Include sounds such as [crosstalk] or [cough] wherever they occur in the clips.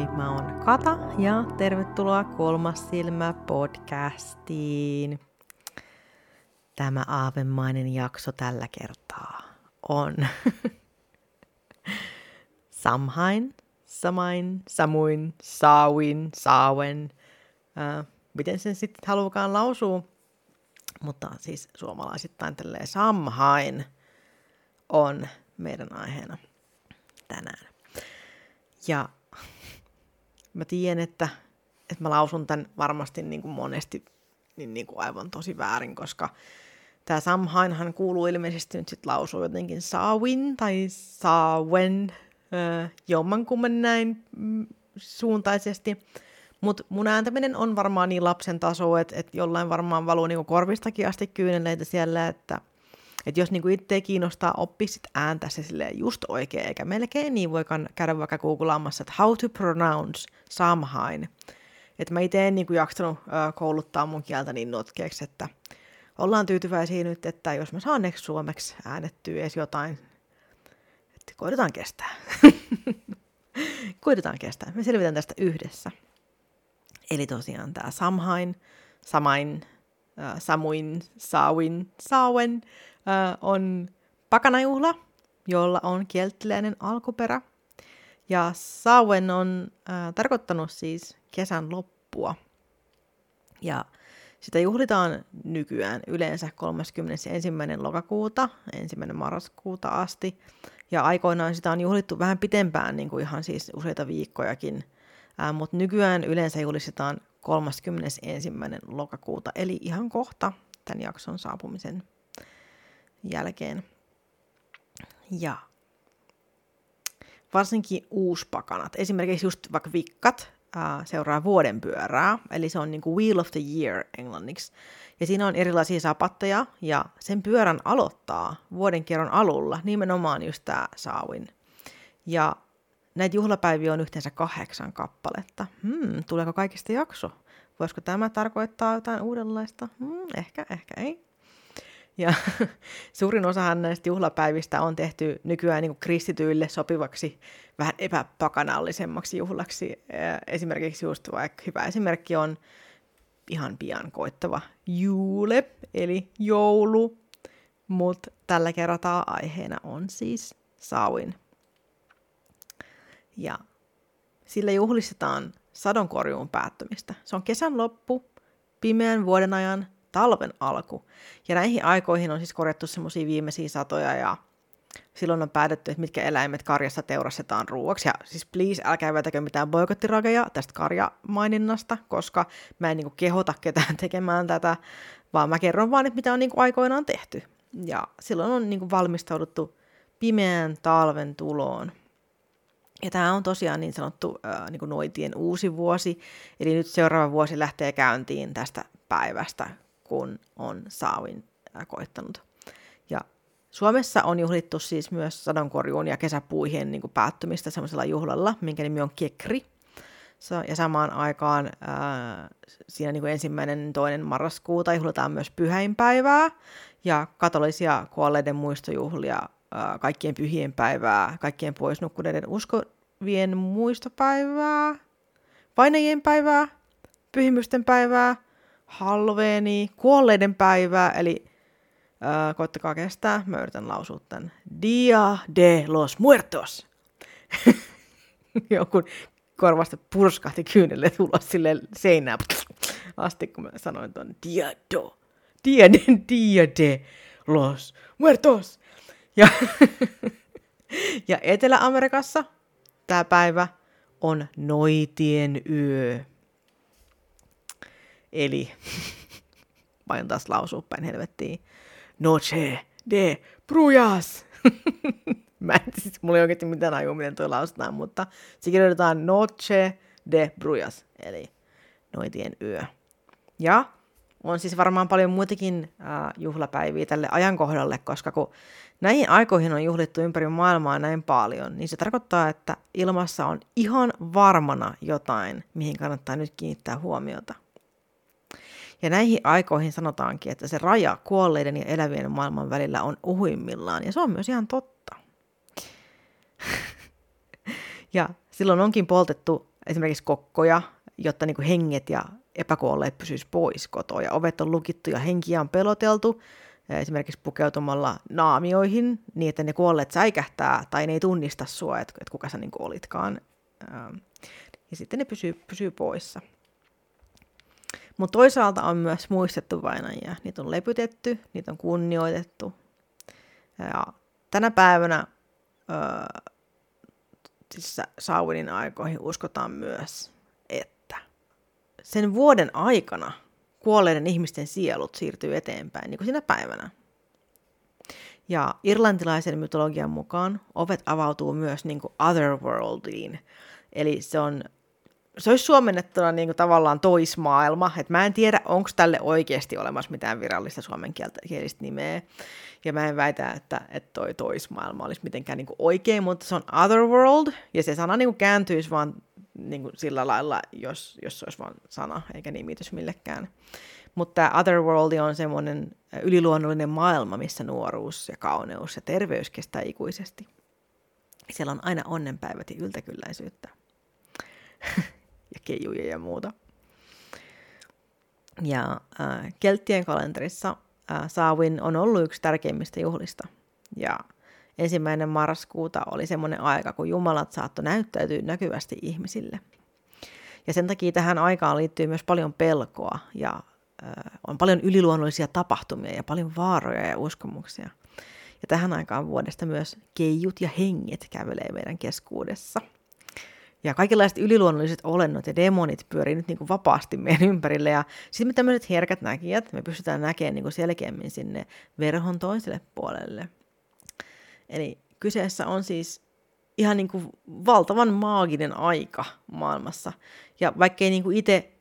Moi, mä oon Kata ja tervetuloa Kolmas silmä podcastiin. Tämä aavemainen jakso tällä kertaa on [laughs] Samhain, Samain, Samuin, Saawin, Saawen, äh, miten sen sitten halukaan lausua, mutta siis suomalaisittain tälleen Samhain on meidän aiheena tänään. Ja mä tiedän, että, että mä lausun tämän varmasti niin kuin monesti niin, niin kuin aivan tosi väärin, koska tämä Samhainhan kuuluu ilmeisesti nyt sitten lausua jotenkin Saawin tai Saawen, äh, jommankumman näin mm, suuntaisesti. Mutta mun ääntäminen on varmaan niin lapsen taso, että, että jollain varmaan valuu niinku korvistakin asti kyyneleitä siellä, että että jos niinku itse kiinnostaa oppia sit ääntä se just oikein, eikä melkein niin voi käydä vaikka googlaamassa, että how to pronounce Samhain. Että mä itse en niinku jaksanut äh, kouluttaa mun kieltä niin notkeeksi, että ollaan tyytyväisiä nyt, että jos mä saan suomeksi äänettyä edes jotain, että koitetaan kestää. [laughs] koitetaan kestää. Me selvitään tästä yhdessä. Eli tosiaan tämä Samhain, Samain, Samuin, Saawin, Saawen äh, on pakanajuhla, jolla on kieltiläinen alkuperä. Ja Saawen on äh, tarkoittanut siis kesän loppua. Ja sitä juhlitaan nykyään yleensä 31. lokakuuta, 1. marraskuuta asti. Ja aikoinaan sitä on juhlittu vähän pitempään, niin kuin ihan siis useita viikkojakin. Äh, Mutta nykyään yleensä julistetaan 31. lokakuuta, eli ihan kohta tämän jakson saapumisen jälkeen. Ja varsinkin uuspakanat, esimerkiksi just vaikka vikkat, seuraa vuoden pyörää, eli se on niin kuin Wheel of the Year englanniksi. Ja siinä on erilaisia sapatteja, ja sen pyörän aloittaa vuoden kierron alulla nimenomaan just tämä Saawin. Ja näitä juhlapäiviä on yhteensä kahdeksan kappaletta. Hmm, tuleeko kaikista jakso? Voisiko tämä tarkoittaa jotain uudenlaista? Hmm, ehkä, ehkä ei. Ja [laughs] suurin osahan näistä juhlapäivistä on tehty nykyään niin kristityille sopivaksi vähän epäpakanallisemmaksi juhlaksi. Esimerkiksi just vaikka hyvä esimerkki on ihan pian koittava juule, eli joulu, mutta tällä kertaa aiheena on siis Sauin. Ja sillä juhlistetaan sadonkorjuun päättymistä. Se on kesän loppu, pimeän vuoden ajan talven alku. Ja näihin aikoihin on siis korjattu semmoisia viimeisiä satoja ja silloin on päätetty, että mitkä eläimet karjassa teurastetaan ruuaksi. Ja siis please, älkää vetäkö mitään boikottirakeja tästä karjamaininnasta, koska mä en niinku kehota ketään [laughs] tekemään tätä, vaan mä kerron vaan, että mitä on niinku aikoinaan tehty. Ja silloin on niinku valmistauduttu pimeän talven tuloon. Ja tämä on tosiaan niin sanottu ää, niin noitien uusi vuosi, eli nyt seuraava vuosi lähtee käyntiin tästä päivästä, kun on saavin koittanut. Ja Suomessa on juhlittu siis myös sadonkorjuun ja kesäpuihien niin kuin päättymistä semmoisella juhlalla, minkä nimi on Kekri. Ja samaan aikaan ää, siinä niin kuin ensimmäinen toinen marraskuuta juhlitaan myös pyhäinpäivää ja katolisia kuolleiden muistojuhlia, ää, kaikkien pyhien päivää, kaikkien poisnukkuneiden uskovien muistopäivää, vainajien päivää, pyhimysten päivää – Halveeni, kuolleiden päivää, eli äh, koittakaa kestää, mä yritän lausua tämän. Dia de los muertos. [laughs] Joku korvasta purskahti kyynelle ulos sille seinään asti, kun mä sanoin tuon dia do. Dia de, dia de los muertos. Ja, [laughs] ja Etelä-Amerikassa tämä päivä on noitien yö. Eli, [laughs] vain taas lausua päin helvettiin, Noche de Brujas. [laughs] Mä en siis, mulla ei oikeasti mitään ajua, miten toi lausutaan, mutta se kirjoitetaan Noche de Brujas, eli noitien yö. Ja on siis varmaan paljon muitakin äh, juhlapäiviä tälle ajankohdalle, koska kun näihin aikoihin on juhlittu ympäri maailmaa näin paljon, niin se tarkoittaa, että ilmassa on ihan varmana jotain, mihin kannattaa nyt kiinnittää huomiota. Ja näihin aikoihin sanotaankin, että se raja kuolleiden ja elävien maailman välillä on uhuimmillaan, ja se on myös ihan totta. [laughs] ja Silloin onkin poltettu esimerkiksi kokkoja, jotta niin kuin henget ja epäkuolleet pysyis pois kotoa. Ja ovet on lukittu ja henkiä on peloteltu, esimerkiksi pukeutumalla naamioihin, niin että ne kuolleet säikähtää tai ne ei tunnista sua, että, että kuka sä niin olitkaan. Ja sitten ne pysyy, pysyy poissa. Mutta toisaalta on myös muistettu vainajia. Niitä on lepytetty, niitä on kunnioitettu. Ja tänä päivänä öö, siis aikoihin uskotaan myös, että sen vuoden aikana kuolleiden ihmisten sielut siirtyy eteenpäin, niin kuin siinä päivänä. Ja irlantilaisen mytologian mukaan ovet avautuu myös niin kuin otherworldiin. Eli se on se olisi suomennettuna niin kuin tavallaan toismaailma. Et mä en tiedä, onko tälle oikeasti olemassa mitään virallista suomenkielistä nimeä. Ja mä en väitä, että, että toi toismaailma olisi mitenkään niin kuin oikein, mutta se on otherworld. Ja se sana niin kuin kääntyisi vaan niin kuin sillä lailla, jos, jos se olisi vain sana, eikä nimitys millekään. Mutta tämä Otherworld on semmoinen yliluonnollinen maailma, missä nuoruus ja kauneus ja terveys kestää ikuisesti. Siellä on aina onnenpäivät ja yltäkylläisyyttä. [laughs] ja keijuja ja muuta. Ja äh, Kelttien kalenterissa äh, Saavin on ollut yksi tärkeimmistä juhlista. Ja ensimmäinen marraskuuta oli semmoinen aika, kun jumalat saattoi näyttäytyä näkyvästi ihmisille. Ja sen takia tähän aikaan liittyy myös paljon pelkoa ja äh, on paljon yliluonnollisia tapahtumia ja paljon vaaroja ja uskomuksia. Ja tähän aikaan vuodesta myös keijut ja henget kävelee meidän keskuudessa – ja kaikenlaiset yliluonnolliset olennot ja demonit pyörii nyt niin kuin vapaasti meidän ympärille. Ja sitten me tämmöiset herkät näkijät, me pystytään näkemään niin kuin selkeämmin sinne verhon toiselle puolelle. Eli kyseessä on siis ihan niin kuin valtavan maaginen aika maailmassa. Ja vaikkei niin kuin itse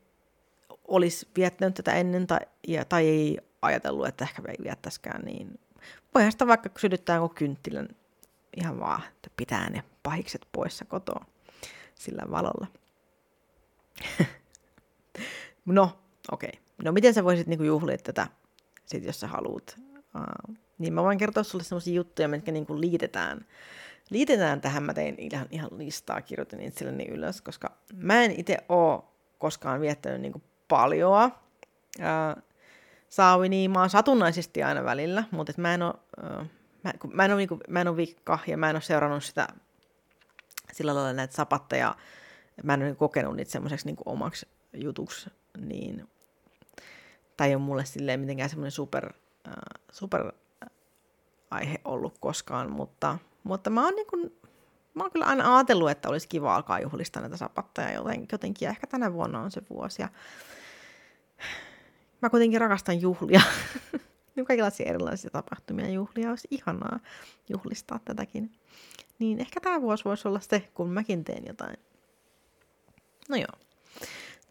olisi viettänyt tätä ennen tai, ja, tai ei ajatellut, että ehkä ei viettäisikään, niin voihan sitä vaikka sytyttää joku kynttilän ihan vaan, että pitää ne pahikset poissa kotoa sillä valolla. [laughs] no, okei. Okay. No miten sä voisit niinku juhlia tätä, sit, jos sä haluat? Uh, niin mä voin kertoa sulle sellaisia juttuja, mitkä niinku liitetään, liitetään tähän. Mä tein ihan, ihan listaa, kirjoitin itselleni ylös, koska mä en itse ole koskaan viettänyt niinku paljoa. Uh, Saavi, niin mä oon satunnaisesti aina välillä, mutta mä en ole, uh, mä, mä en ole, niinku, mä en ole vikka ja mä en ole seurannut sitä sillä lailla näitä sapatteja, mä en ole kokenut niitä semmoiseksi niin omaksi jutuksi, niin tai ei ole mulle silleen mitenkään semmoinen super, äh, super aihe ollut koskaan, mutta, mutta mä oon niin kuin, mä oon kyllä aina ajatellut, että olisi kiva alkaa juhlistaa näitä sapatteja jotenkin, jotenkin, ehkä tänä vuonna on se vuosi, ja mä kuitenkin rakastan juhlia, [laughs] niin kaikenlaisia erilaisia tapahtumia juhlia, olisi ihanaa juhlistaa tätäkin. Niin ehkä tämä vuosi voisi olla se, kun mäkin teen jotain. No joo.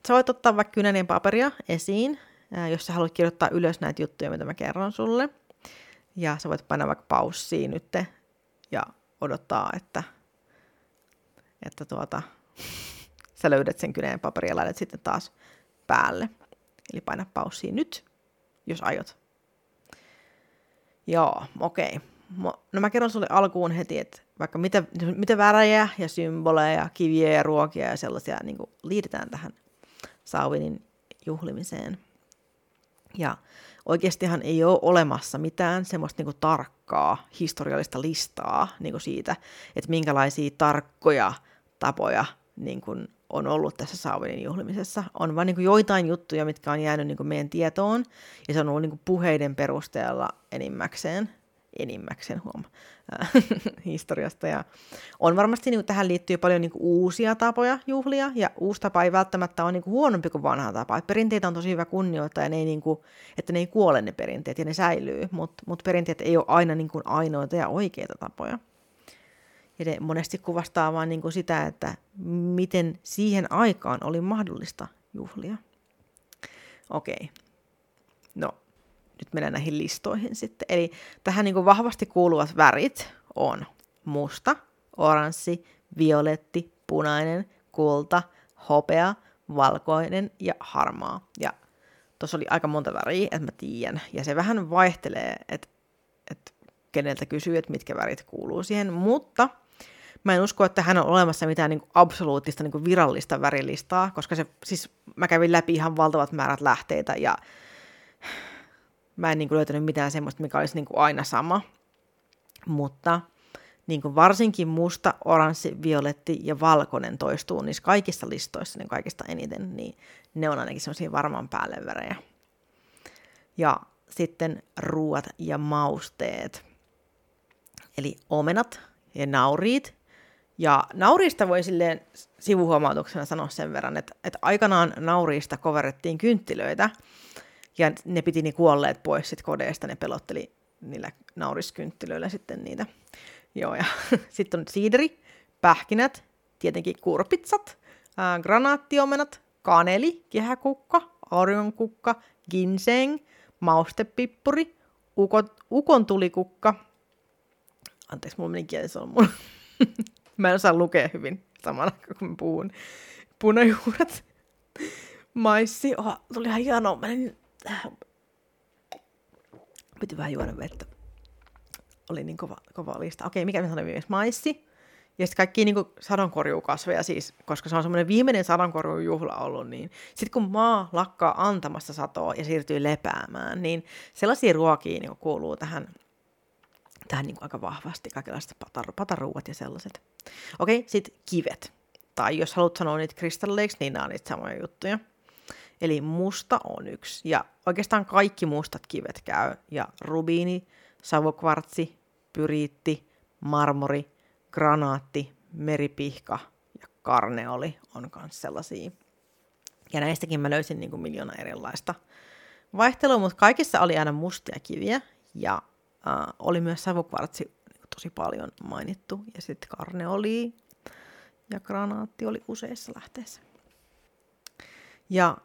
Sä voit ottaa vaikka kynänien paperia esiin, jos sä haluat kirjoittaa ylös näitä juttuja, mitä mä kerron sulle. Ja sä voit painaa vaikka paussiin nyt ja odottaa, että, että tuota, sä löydät sen kynänien paperia ja laitat sitten taas päälle. Eli paina paussiin nyt, jos aiot. Joo, okei. Okay. No mä kerron sulle alkuun heti, että vaikka mitä, mitä värejä ja symboleja, kiviä ja ruokia ja sellaisia niin kuin liitetään tähän Sauvinin juhlimiseen. Ja oikeastihan ei ole olemassa mitään semmoista niin tarkkaa historiallista listaa niin kuin siitä, että minkälaisia tarkkoja tapoja niin kuin on ollut tässä Sauvinin juhlimisessa. On vain niin joitain juttuja, mitkä on jäänyt niin meidän tietoon, ja se on ollut niin puheiden perusteella enimmäkseen enimmäkseen huom äh, [laughs] historiasta. Ja on varmasti niin kuin, tähän liittyy paljon niin kuin, uusia tapoja juhlia, ja uusi tapa ei välttämättä ole niin kuin, huonompi kuin vanha tapa. Et perinteitä on tosi hyvä kunnioittaa, ja ne ei, niin kuin, että ne ei kuole ne perinteet, ja ne säilyy, mutta mut perinteet ei ole aina niin kuin, ainoita ja oikeita tapoja. Ja ne monesti kuvastaa vain niin kuin sitä, että miten siihen aikaan oli mahdollista juhlia. Okei. No, nyt mennään näihin listoihin sitten. Eli tähän niin kuin vahvasti kuuluvat värit on musta, oranssi, violetti, punainen, kulta, hopea, valkoinen ja harmaa. Ja tuossa oli aika monta väriä, että mä tiedän. Ja se vähän vaihtelee, että, että keneltä kysyy, että mitkä värit kuuluu siihen. Mutta Mä en usko, että hän on olemassa mitään niin kuin absoluuttista niin kuin virallista värilistaa, koska se, siis mä kävin läpi ihan valtavat määrät lähteitä ja mä en niin kuin löytänyt mitään semmoista, mikä olisi niin kuin aina sama. Mutta niin kuin varsinkin musta, oranssi, violetti ja valkoinen toistuu niissä kaikissa listoissa niin kaikista eniten, niin ne on ainakin semmoisia varmaan päälle värejä. Ja sitten ruuat ja mausteet. Eli omenat ja nauriit. Ja nauriista voi silleen sivuhuomautuksena sanoa sen verran, että, että aikanaan nauriista koverettiin kynttilöitä, ja ne piti niin kuolleet pois sit kodeista, ne pelotteli niillä nauriskynttilöillä sitten niitä. Joo, ja [laughs] sitten on siideri, pähkinät, tietenkin kurpitsat, ää, granaattiomenat, kaneli, kehäkukka, auringonkukka, ginseng, maustepippuri, ukon, ukon tulikukka. Anteeksi, mulla meni kielisolmu. [laughs] mä en osaa lukea hyvin samalla, kun puhun. Punajuuret, maissi. Oh, tuli ihan hienoa. Mä en... Piti vähän juoda vettä. Oli niin kova, kova lista. Okei, mikä me sanoin viimeksi? Maissi. Ja sitten kaikki niin sadonkorjuukasveja siis, koska se on semmoinen viimeinen sadonkorjuujuhla ollut, niin sitten kun maa lakkaa antamasta satoa ja siirtyy lepäämään, niin sellaisia ruokia niin kuuluu tähän, tähän niin aika vahvasti, kaikenlaiset patar- pataruuat ja sellaiset. Okei, sitten kivet. Tai jos haluat sanoa niitä kristalleiksi, niin nämä on niitä samoja juttuja. Eli musta on yksi. Ja oikeastaan kaikki mustat kivet käy. Ja rubiini, savokvartsi, pyriitti, marmori, granaatti, meripihka ja karneoli on myös sellaisia. Ja näistäkin mä löysin niin kuin miljoona erilaista vaihtelua, mutta kaikissa oli aina mustia kiviä ja äh, oli myös savukvartsi niin tosi paljon mainittu. Ja sitten karneoli ja granaatti oli useissa lähteessä. Ja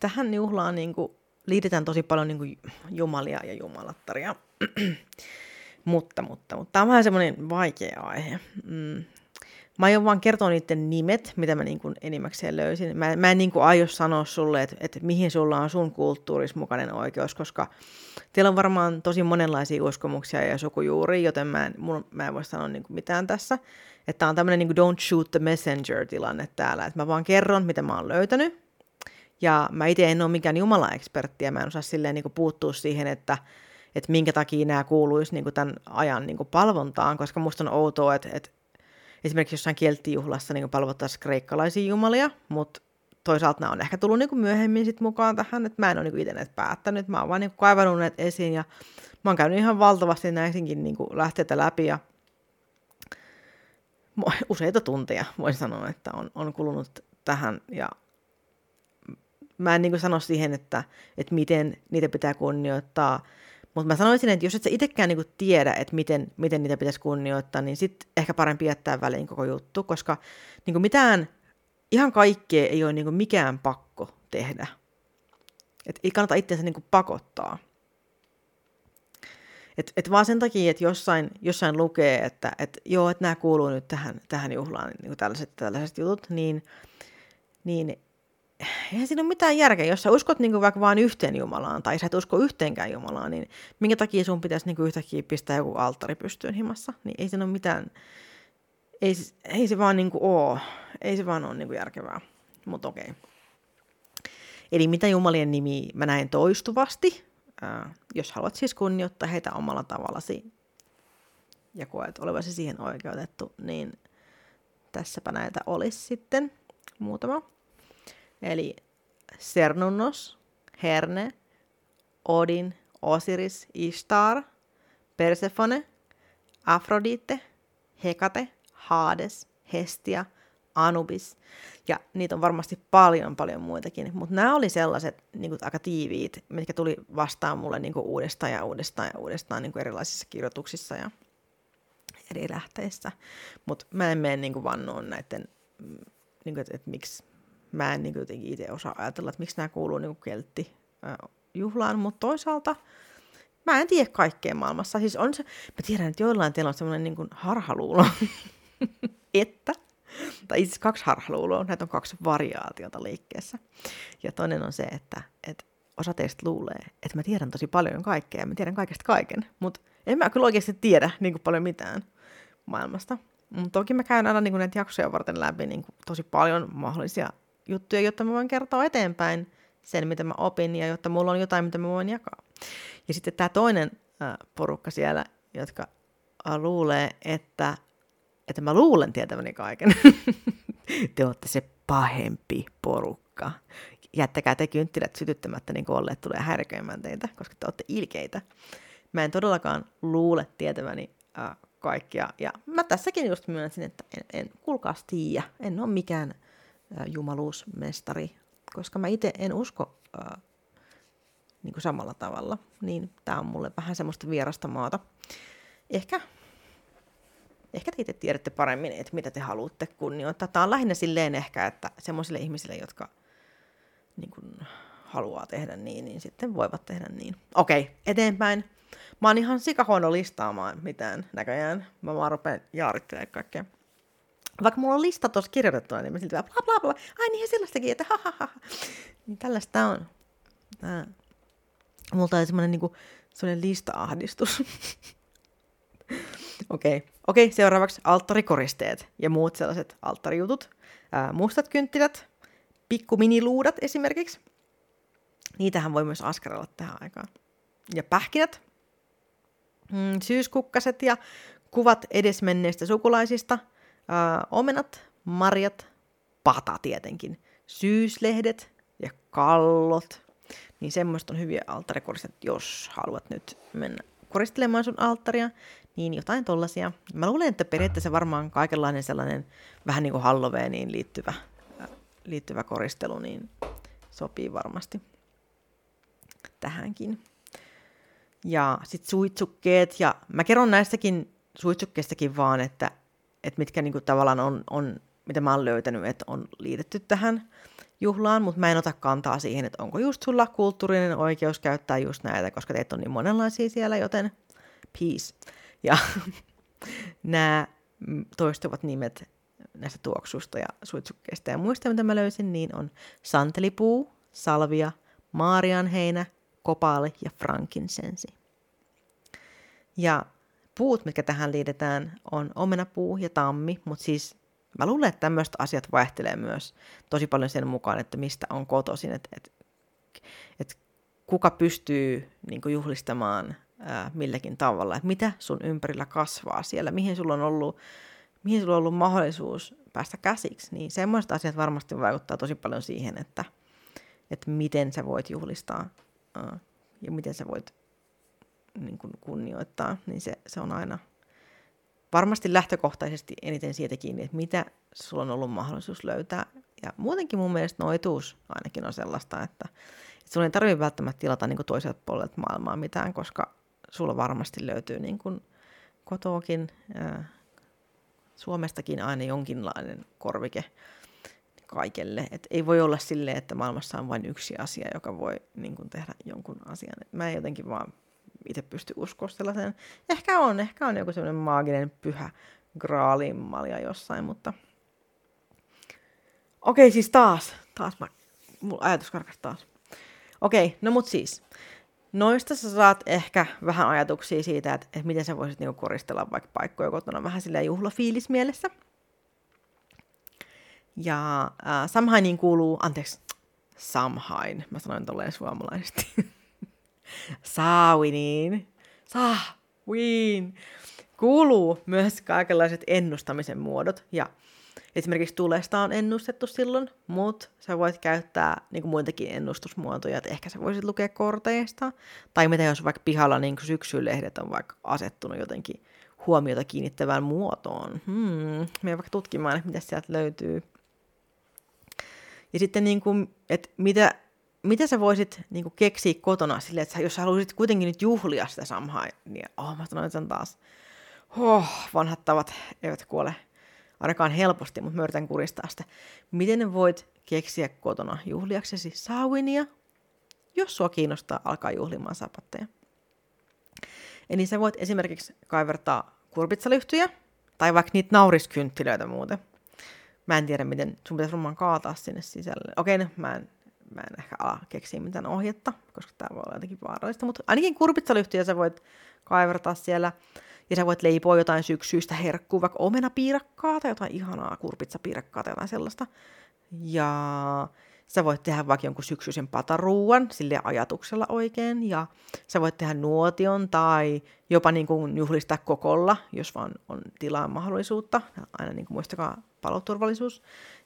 tähän juhlaan niin kuin, liitetään tosi paljon niin kuin, jumalia ja jumalattaria. [clears throat] Mutta, mutta, mutta tämä on vähän semmoinen vaikea aihe. Mm. Mä aion vaan kertoa niiden nimet, mitä mä niin kuin enimmäkseen löysin. Mä, mä en niin kuin aio sanoa sulle, että, että mihin sulla on sun kulttuuris mukainen oikeus, koska teillä on varmaan tosi monenlaisia uskomuksia ja sukujuuri, joten mä en, mun, mä en voi sanoa niin kuin mitään tässä. Että on tämmöinen niin don't shoot the messenger-tilanne täällä. Että mä vaan kerron, mitä mä oon löytänyt. Ja mä itse en ole mikään jumala-ekspertti ja mä en osaa silleen niin kuin puuttua siihen, että että minkä takia nämä kuuluisi niin kuin tämän ajan niin kuin palvontaan, koska musta on outoa, että, että esimerkiksi jossain kelttijuhlassa niin palvottaisiin kreikkalaisia jumalia, mutta toisaalta nämä on ehkä tullut niin kuin myöhemmin sit mukaan tähän, että mä en ole niin itse päättänyt, mä oon vaan niin kuin kaivannut näitä esiin ja mä oon käynyt ihan valtavasti näisinkin niin kuin lähteitä läpi ja useita tunteja voin sanoa, että on, on kulunut tähän ja mä en niin kuin sano siihen, että, että miten niitä pitää kunnioittaa mutta mä sanoisin, että jos et sä itsekään niinku tiedä, että miten, miten niitä pitäisi kunnioittaa, niin sitten ehkä parempi jättää väliin koko juttu, koska niinku mitään, ihan kaikkea ei ole niinku mikään pakko tehdä. Et ei kannata itseänsä niinku pakottaa. Et, et vaan sen takia, että jossain, jossain lukee, että et joo, että nämä kuuluu nyt tähän, tähän juhlaan, niin tällaiset, tällaiset jutut, niin, niin eihän siinä ole mitään järkeä. Jos sä uskot niin vaikka vain yhteen Jumalaan, tai sä et usko yhteenkään Jumalaan, niin minkä takia sun pitäisi niin yhtäkkiä pistää joku alttari pystyyn himassa? Niin ei siinä ole mitään, ei, ei se vaan niin kuin ole, ei se vaan ole niin järkevää. Mutta okei. Okay. Eli mitä Jumalien nimi mä näen toistuvasti, ää, jos haluat siis kunnioittaa heitä omalla tavallasi ja koet olevasi siihen oikeutettu, niin tässäpä näitä olisi sitten muutama. Eli Cernunnos, Herne, Odin, Osiris, Ishtar, Persephone, Afrodite, Hekate, Hades, Hestia, Anubis. Ja niitä on varmasti paljon, paljon muitakin. Mutta nämä oli sellaiset niin kuin, aika tiiviit, mitkä tuli vastaan mulle niin kuin, uudestaan ja uudestaan ja uudestaan niin kuin erilaisissa kirjoituksissa ja eri lähteissä. Mutta mä en mene niin vannoon näiden, mm, niin että, että miksi mä en niin jotenkin itse osaa ajatella, että miksi nämä kuuluu niin keltti juhlaan, mutta toisaalta mä en tiedä kaikkea maailmassa. Siis on se, mä tiedän, että joillain teillä on semmoinen niin harhaluulo, [laughs] että, tai itse kaksi harhaluuloa, näitä on kaksi variaatiota liikkeessä. Ja toinen on se, että, että osa teistä luulee, että mä tiedän tosi paljon kaikkea ja mä tiedän kaikesta kaiken, mutta en mä kyllä oikeasti tiedä niin paljon mitään maailmasta. Mutta toki mä käyn aina niin näitä jaksoja varten läpi niin tosi paljon mahdollisia juttuja, jotta mä voin kertoa eteenpäin sen, mitä mä opin, ja jotta mulla on jotain, mitä mä voin jakaa. Ja sitten tämä toinen porukka siellä, jotka luulee, että, että mä luulen tietäväni kaiken. [laughs] te olette se pahempi porukka. Jättäkää te kynttilät sytyttämättä, niin kuin olleet tulee härköimään teitä, koska te olette ilkeitä. Mä en todellakaan luule tietäväni äh, kaikkia. Ja mä tässäkin just myönsin, että en, en kuulkaas tiiä. En ole mikään jumaluusmestari, koska mä itse en usko äh, niin kuin samalla tavalla. Niin tää on mulle vähän semmoista vierasta maata. Ehkä ehkä te itse tiedätte paremmin, että mitä te haluatte kunnioittaa. Tämä on lähinnä silleen ehkä, että semmoisille ihmisille, jotka niin kuin, haluaa tehdä niin, niin sitten voivat tehdä niin. Okei, eteenpäin. Mä oon ihan sikahuono listaamaan mitään näköjään. Mä vaan rupean jaarittelemaan kaikkea. Vaikka mulla on lista tuossa kirjoitettuna, niin mä silti bla bla bla. Ai niin, sellaistakin, että ha, ha, ha. Niin tällaista on. Tää. Multa on semmoinen niinku, lista-ahdistus. [laughs] Okei, okay. okay, seuraavaksi alttarikoristeet ja muut sellaiset alttarijutut. Ää, mustat kynttilät, pikkuminiluudat esimerkiksi. Niitähän voi myös askarella tähän aikaan. Ja pähkinät, mm, syyskukkaset ja kuvat edesmenneistä sukulaisista, ää, omenat, marjat, pata tietenkin, syyslehdet ja kallot. Niin semmoista on hyviä alttarikoristeet, jos haluat nyt mennä koristelemaan sun alttaria, niin jotain tollasia. Mä luulen, että periaatteessa varmaan kaikenlainen sellainen vähän niin kuin Halloweeniin liittyvä, liittyvä koristelu, niin sopii varmasti tähänkin. Ja sitten suitsukkeet, ja mä kerron näistäkin suitsukkeistakin vaan, että, että mitkä niinku tavallaan on, on, mitä mä oon löytänyt, että on liitetty tähän juhlaan, mutta mä en ota kantaa siihen, että onko just sulla kulttuurinen oikeus käyttää just näitä, koska teitä on niin monenlaisia siellä, joten peace. Ja [laughs] nämä toistuvat nimet näistä tuoksusta ja suitsukkeista ja muista, mitä mä löysin, niin on santelipuu, salvia, maarianheinä, kopaali ja frankinsensi. Ja puut, mitkä tähän liitetään, on omenapuu ja tammi, mutta siis mä luulen, että tämmöiset asiat vaihtelee myös tosi paljon sen mukaan, että mistä on kotoisin, että, että, että kuka pystyy niin juhlistamaan ää, milläkin tavalla, että mitä sun ympärillä kasvaa siellä, mihin sulla on ollut, mihin sulla on ollut mahdollisuus päästä käsiksi, niin semmoiset asiat varmasti vaikuttaa tosi paljon siihen, että, että miten sä voit juhlistaa ää, ja miten sä voit niin kuin kunnioittaa, niin se, se on aina varmasti lähtökohtaisesti eniten siitä kiinni, että mitä sulla on ollut mahdollisuus löytää. Ja muutenkin mun mielestä noituus ainakin on sellaista, että, että sulla ei tarvitse välttämättä tilata niin toiselta puolelta maailmaa mitään, koska sulla varmasti löytyy niin kuin kotoakin, ää, Suomestakin aina jonkinlainen korvike kaikelle. Et ei voi olla silleen, että maailmassa on vain yksi asia, joka voi niin kuin tehdä jonkun asian. Mä en jotenkin vaan itse pysty uskoa sellaiseen. Ehkä on, ehkä on joku sellainen maaginen pyhä graalinmalja jossain, mutta... Okei, siis taas, taas mä, mun ajatus karkas taas. Okei, no mut siis, Noista sä saat ehkä vähän ajatuksia siitä, että, että miten sä voisit niinku koristella vaikka paikkoja kotona vähän sillä juhlafiilis mielessä. Ja äh, Samhainiin kuuluu, anteeksi, Samhain, mä sanoin tolleen suomalaisesti. [laughs] Saawiniin, Saawiin, kuuluu myös kaikenlaiset ennustamisen muodot. Ja Esimerkiksi tulesta on ennustettu silloin, mutta sä voit käyttää niin muitakin ennustusmuotoja, että ehkä sä voisit lukea korteista. Tai mitä jos vaikka pihalla niin syksylehdet on vaikka asettunut jotenkin huomiota kiinnittävään muotoon. Hmm, me vaikka tutkimaan, että mitä sieltä löytyy. Ja sitten, niin kuin, että mitä, mitä sä voisit niin kuin keksiä kotona sille, että jos sä haluaisit kuitenkin nyt juhlia sitä samhaa, niin oh, mä sanoin sen taas, oh, vanhat tavat eivät kuole ainakaan helposti, mutta mä kuristaa sitä. Miten voit keksiä kotona juhliaksesi Sawinia, jos sua kiinnostaa alkaa juhlimaan sapatteja. Eli sä voit esimerkiksi kaivertaa kurpitsalyhtyjä, tai vaikka niitä nauriskynttilöitä muuten. Mä en tiedä, miten sun pitäisi varmaan kaataa sinne sisälle. Okei, no, mä en, mä en ehkä ala keksiä mitään ohjetta, koska tää voi olla jotenkin vaarallista, mutta ainakin kurpitsalyhtyjä sä voit kaivertaa siellä. Ja sä voit leipoa jotain syksyistä herkkuu, vaikka omenapiirakkaa tai jotain ihanaa kurpitsapiirakkaa tai jotain sellaista. Ja sä voit tehdä vaikka jonkun syksyisen pataruuan sille ajatuksella oikein. Ja sä voit tehdä nuotion tai jopa niin kuin juhlistaa kokolla, jos vaan on tilaa mahdollisuutta. Aina niin kuin muistakaa paloturvallisuus.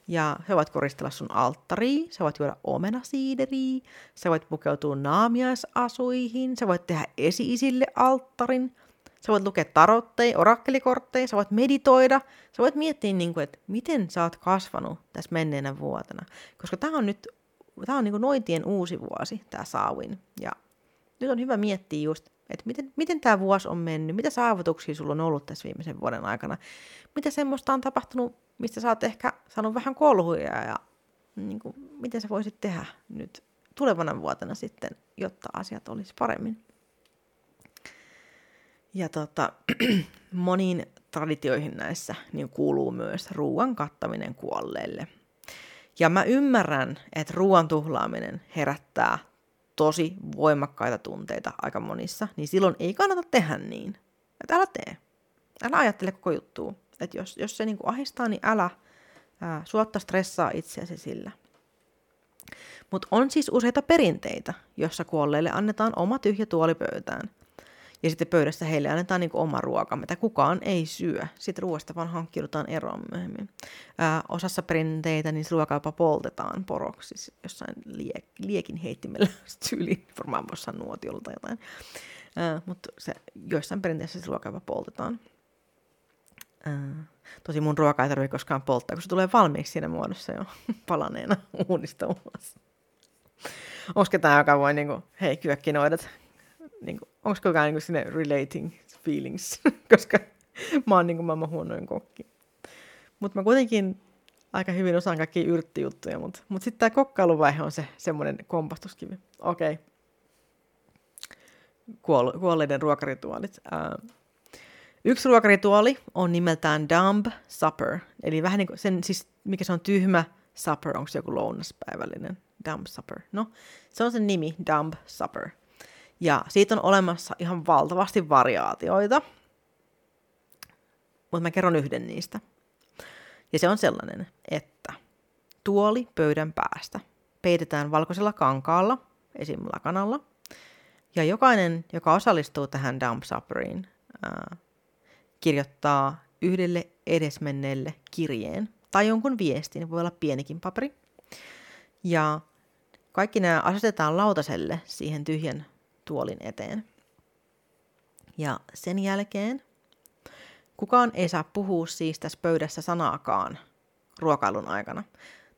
Ja sä voit koristella sun alttariin, sä voit juoda omenasiideriä, sä voit pukeutua naamiaisasuihin, sä voit tehdä esi-isille alttarin, sä voit lukea tarotteja, orakkelikortteja, sä voit meditoida, sä voit miettiä, niin kuin, että miten sä oot kasvanut tässä menneenä vuotena. Koska tämä on nyt, tämä on niin kuin noitien uusi vuosi, tämä Saawin. Ja nyt on hyvä miettiä just, että miten, miten tämä vuosi on mennyt, mitä saavutuksia sulla on ollut tässä viimeisen vuoden aikana, mitä semmoista on tapahtunut, mistä sä oot ehkä saanut vähän kolhuja ja niin kuin, miten sä voisit tehdä nyt tulevana vuotena sitten, jotta asiat olisi paremmin. Ja tota, [clears throat] moniin traditioihin näissä niin kuuluu myös ruoan kattaminen kuolleille. Ja mä ymmärrän, että ruoan tuhlaaminen herättää tosi voimakkaita tunteita aika monissa, niin silloin ei kannata tehdä niin. Että älä tee. Älä ajattele koko juttua. Että jos, jos se niinku ahistaa, niin älä ää, suotta stressaa itseäsi sillä. Mutta on siis useita perinteitä, jossa kuolleille annetaan oma tyhjä tuoli pöytään. Ja sitten pöydässä heille annetaan niin oma ruoka, mitä kukaan ei syö. Sitten ruoasta vaan hankkiudutaan eroon myöhemmin. Ää, osassa perinteitä niin ruoka jopa poltetaan poroksi, siis jossain lie, liekin heittimellä [laughs] syli, varmaan voisi nuotiolla tai jotain. Mutta se, joissain perinteissä se ruoka jopa poltetaan. Ää, tosi mun ruoka ei tarvitse koskaan polttaa, kun se tulee valmiiksi siinä muodossa jo [laughs] palaneena [laughs] uunista ulos. Onko ketään, joka voi, niin kuin, hei, kyökkinoidat, niin onko kukaan niin kuin, sinne relating feelings, [laughs] koska mä oon niin kuin, maailman huonoin kokki. Mutta mä kuitenkin aika hyvin osaan kaikkia yrttijuttuja, mutta mut sitten tämä kokkailuvaihe on se semmoinen kompastuskivi. Okei. Okay. Kuoll- kuolleiden ruokarituaalit. Uh, yksi ruokarituaali on nimeltään Dumb Supper, eli vähän niin kuin sen, siis mikä se on tyhmä supper, onko se joku lounaspäivällinen? Dumb Supper. No, se on sen nimi, Dumb Supper. Ja siitä on olemassa ihan valtavasti variaatioita, mutta mä kerron yhden niistä. Ja se on sellainen, että tuoli pöydän päästä peitetään valkoisella kankaalla, esim. lakanalla, ja jokainen, joka osallistuu tähän dump supperiin, ää, kirjoittaa yhdelle edesmenneelle kirjeen tai jonkun viestin, voi olla pienikin paperi. Ja kaikki nämä asetetaan lautaselle siihen tyhjän tuolin eteen. Ja sen jälkeen kukaan ei saa puhua siis tässä pöydässä sanaakaan ruokailun aikana.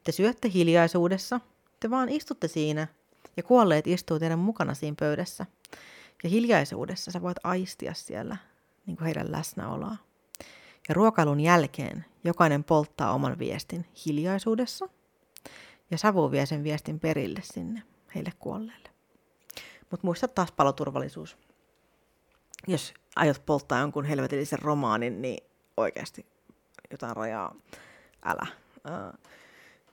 Te syötte hiljaisuudessa, te vaan istutte siinä ja kuolleet istuu teidän mukana siinä pöydässä. Ja hiljaisuudessa sä voit aistia siellä niin kuin heidän läsnäoloa. Ja ruokailun jälkeen jokainen polttaa oman viestin hiljaisuudessa ja savu vie sen viestin perille sinne heille kuolleille. Mutta muista taas paloturvallisuus. Jos aiot polttaa jonkun helvetillisen romaanin, niin oikeasti jotain rajaa älä. Uh,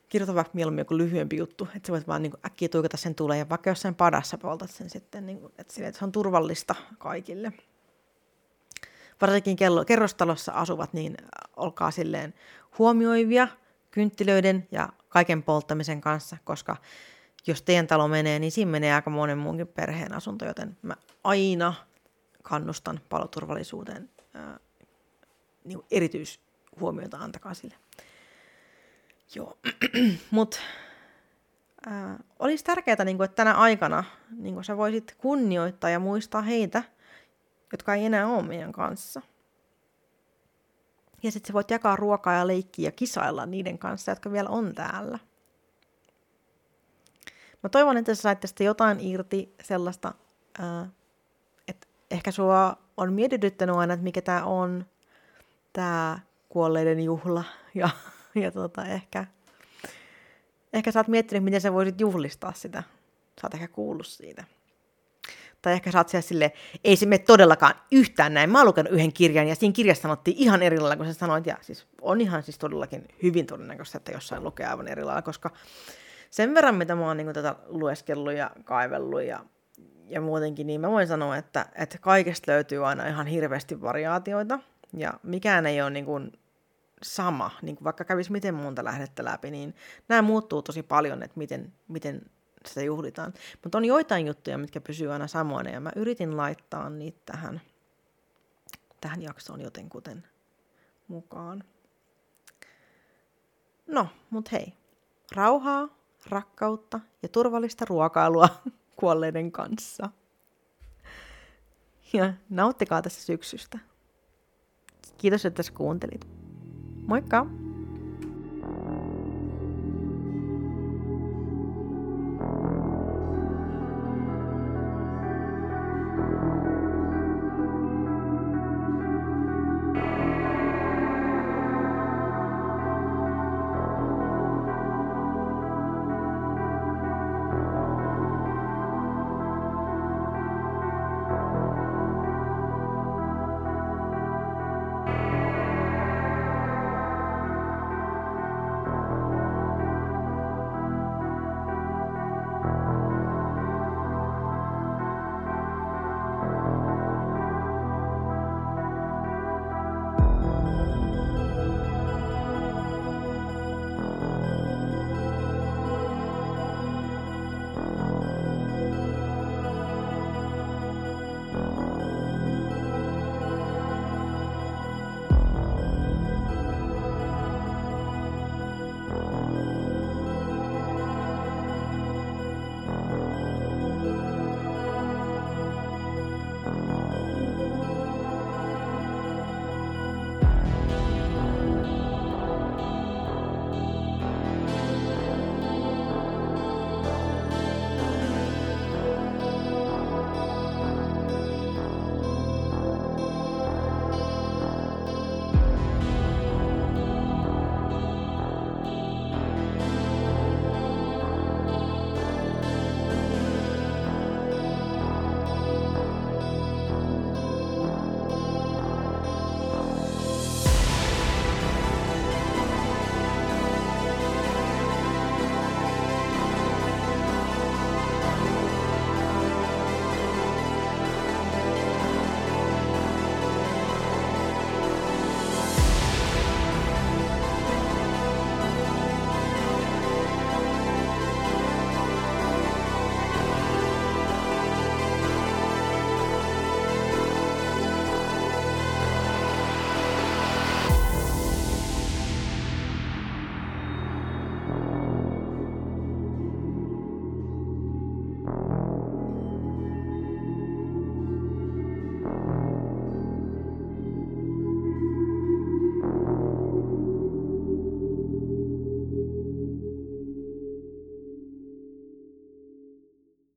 kirjoita vaikka mieluummin joku lyhyempi juttu, että sä voit vaan niin kuin, äkkiä tuikata sen tulee, ja vaikka jossain padassa poltat sen sitten, niin kuin, että, sille, että se on turvallista kaikille. Varsinkin kello, kerrostalossa asuvat, niin olkaa silleen huomioivia kynttilöiden ja kaiken polttamisen kanssa, koska jos teidän talo menee, niin siinä menee aika monen muunkin perheen asunto, joten mä aina kannustan paloturvallisuuteen ää, niin erityishuomiota antakaa sille. Joo, [clears throat] mutta olisi tärkeää, niin että tänä aikana niin sä voisit kunnioittaa ja muistaa heitä, jotka ei enää ole meidän kanssa. Ja sitten sä voit jakaa ruokaa ja leikkiä ja kisailla niiden kanssa, jotka vielä on täällä. Mä toivon, että sä sait tästä jotain irti sellaista, että ehkä sua on mietityttänyt aina, että mikä tämä on, tämä kuolleiden juhla. Ja, ja tota, ehkä, ehkä sä oot miettinyt, miten sä voisit juhlistaa sitä. Sä oot ehkä kuullut siitä. Tai ehkä sä oot siellä silleen, ei se mene todellakaan yhtään näin. Mä oon lukenut yhden kirjan ja siinä kirjassa sanottiin ihan eri lailla, kun sä sanoit. Ja siis on ihan siis todellakin hyvin todennäköistä, että jossain lukee aivan eri lailla, koska sen verran, mitä mä oon niin tätä lueskellut ja kaivellut ja ja muutenkin, niin mä voin sanoa, että, että kaikesta löytyy aina ihan hirveästi variaatioita, ja mikään ei ole niin kuin sama, niin kuin vaikka kävisi miten monta lähdettä läpi, niin nämä muuttuu tosi paljon, että miten, miten sitä juhlitaan. Mutta on joitain juttuja, mitkä pysyy aina samoina, ja mä yritin laittaa niitä tähän, tähän jaksoon jotenkuten mukaan. No, mut hei. Rauhaa, rakkautta ja turvallista ruokailua [laughs] kuolleiden kanssa. Ja nauttikaa tässä syksystä. Kiitos, että sä kuuntelit. Moikka!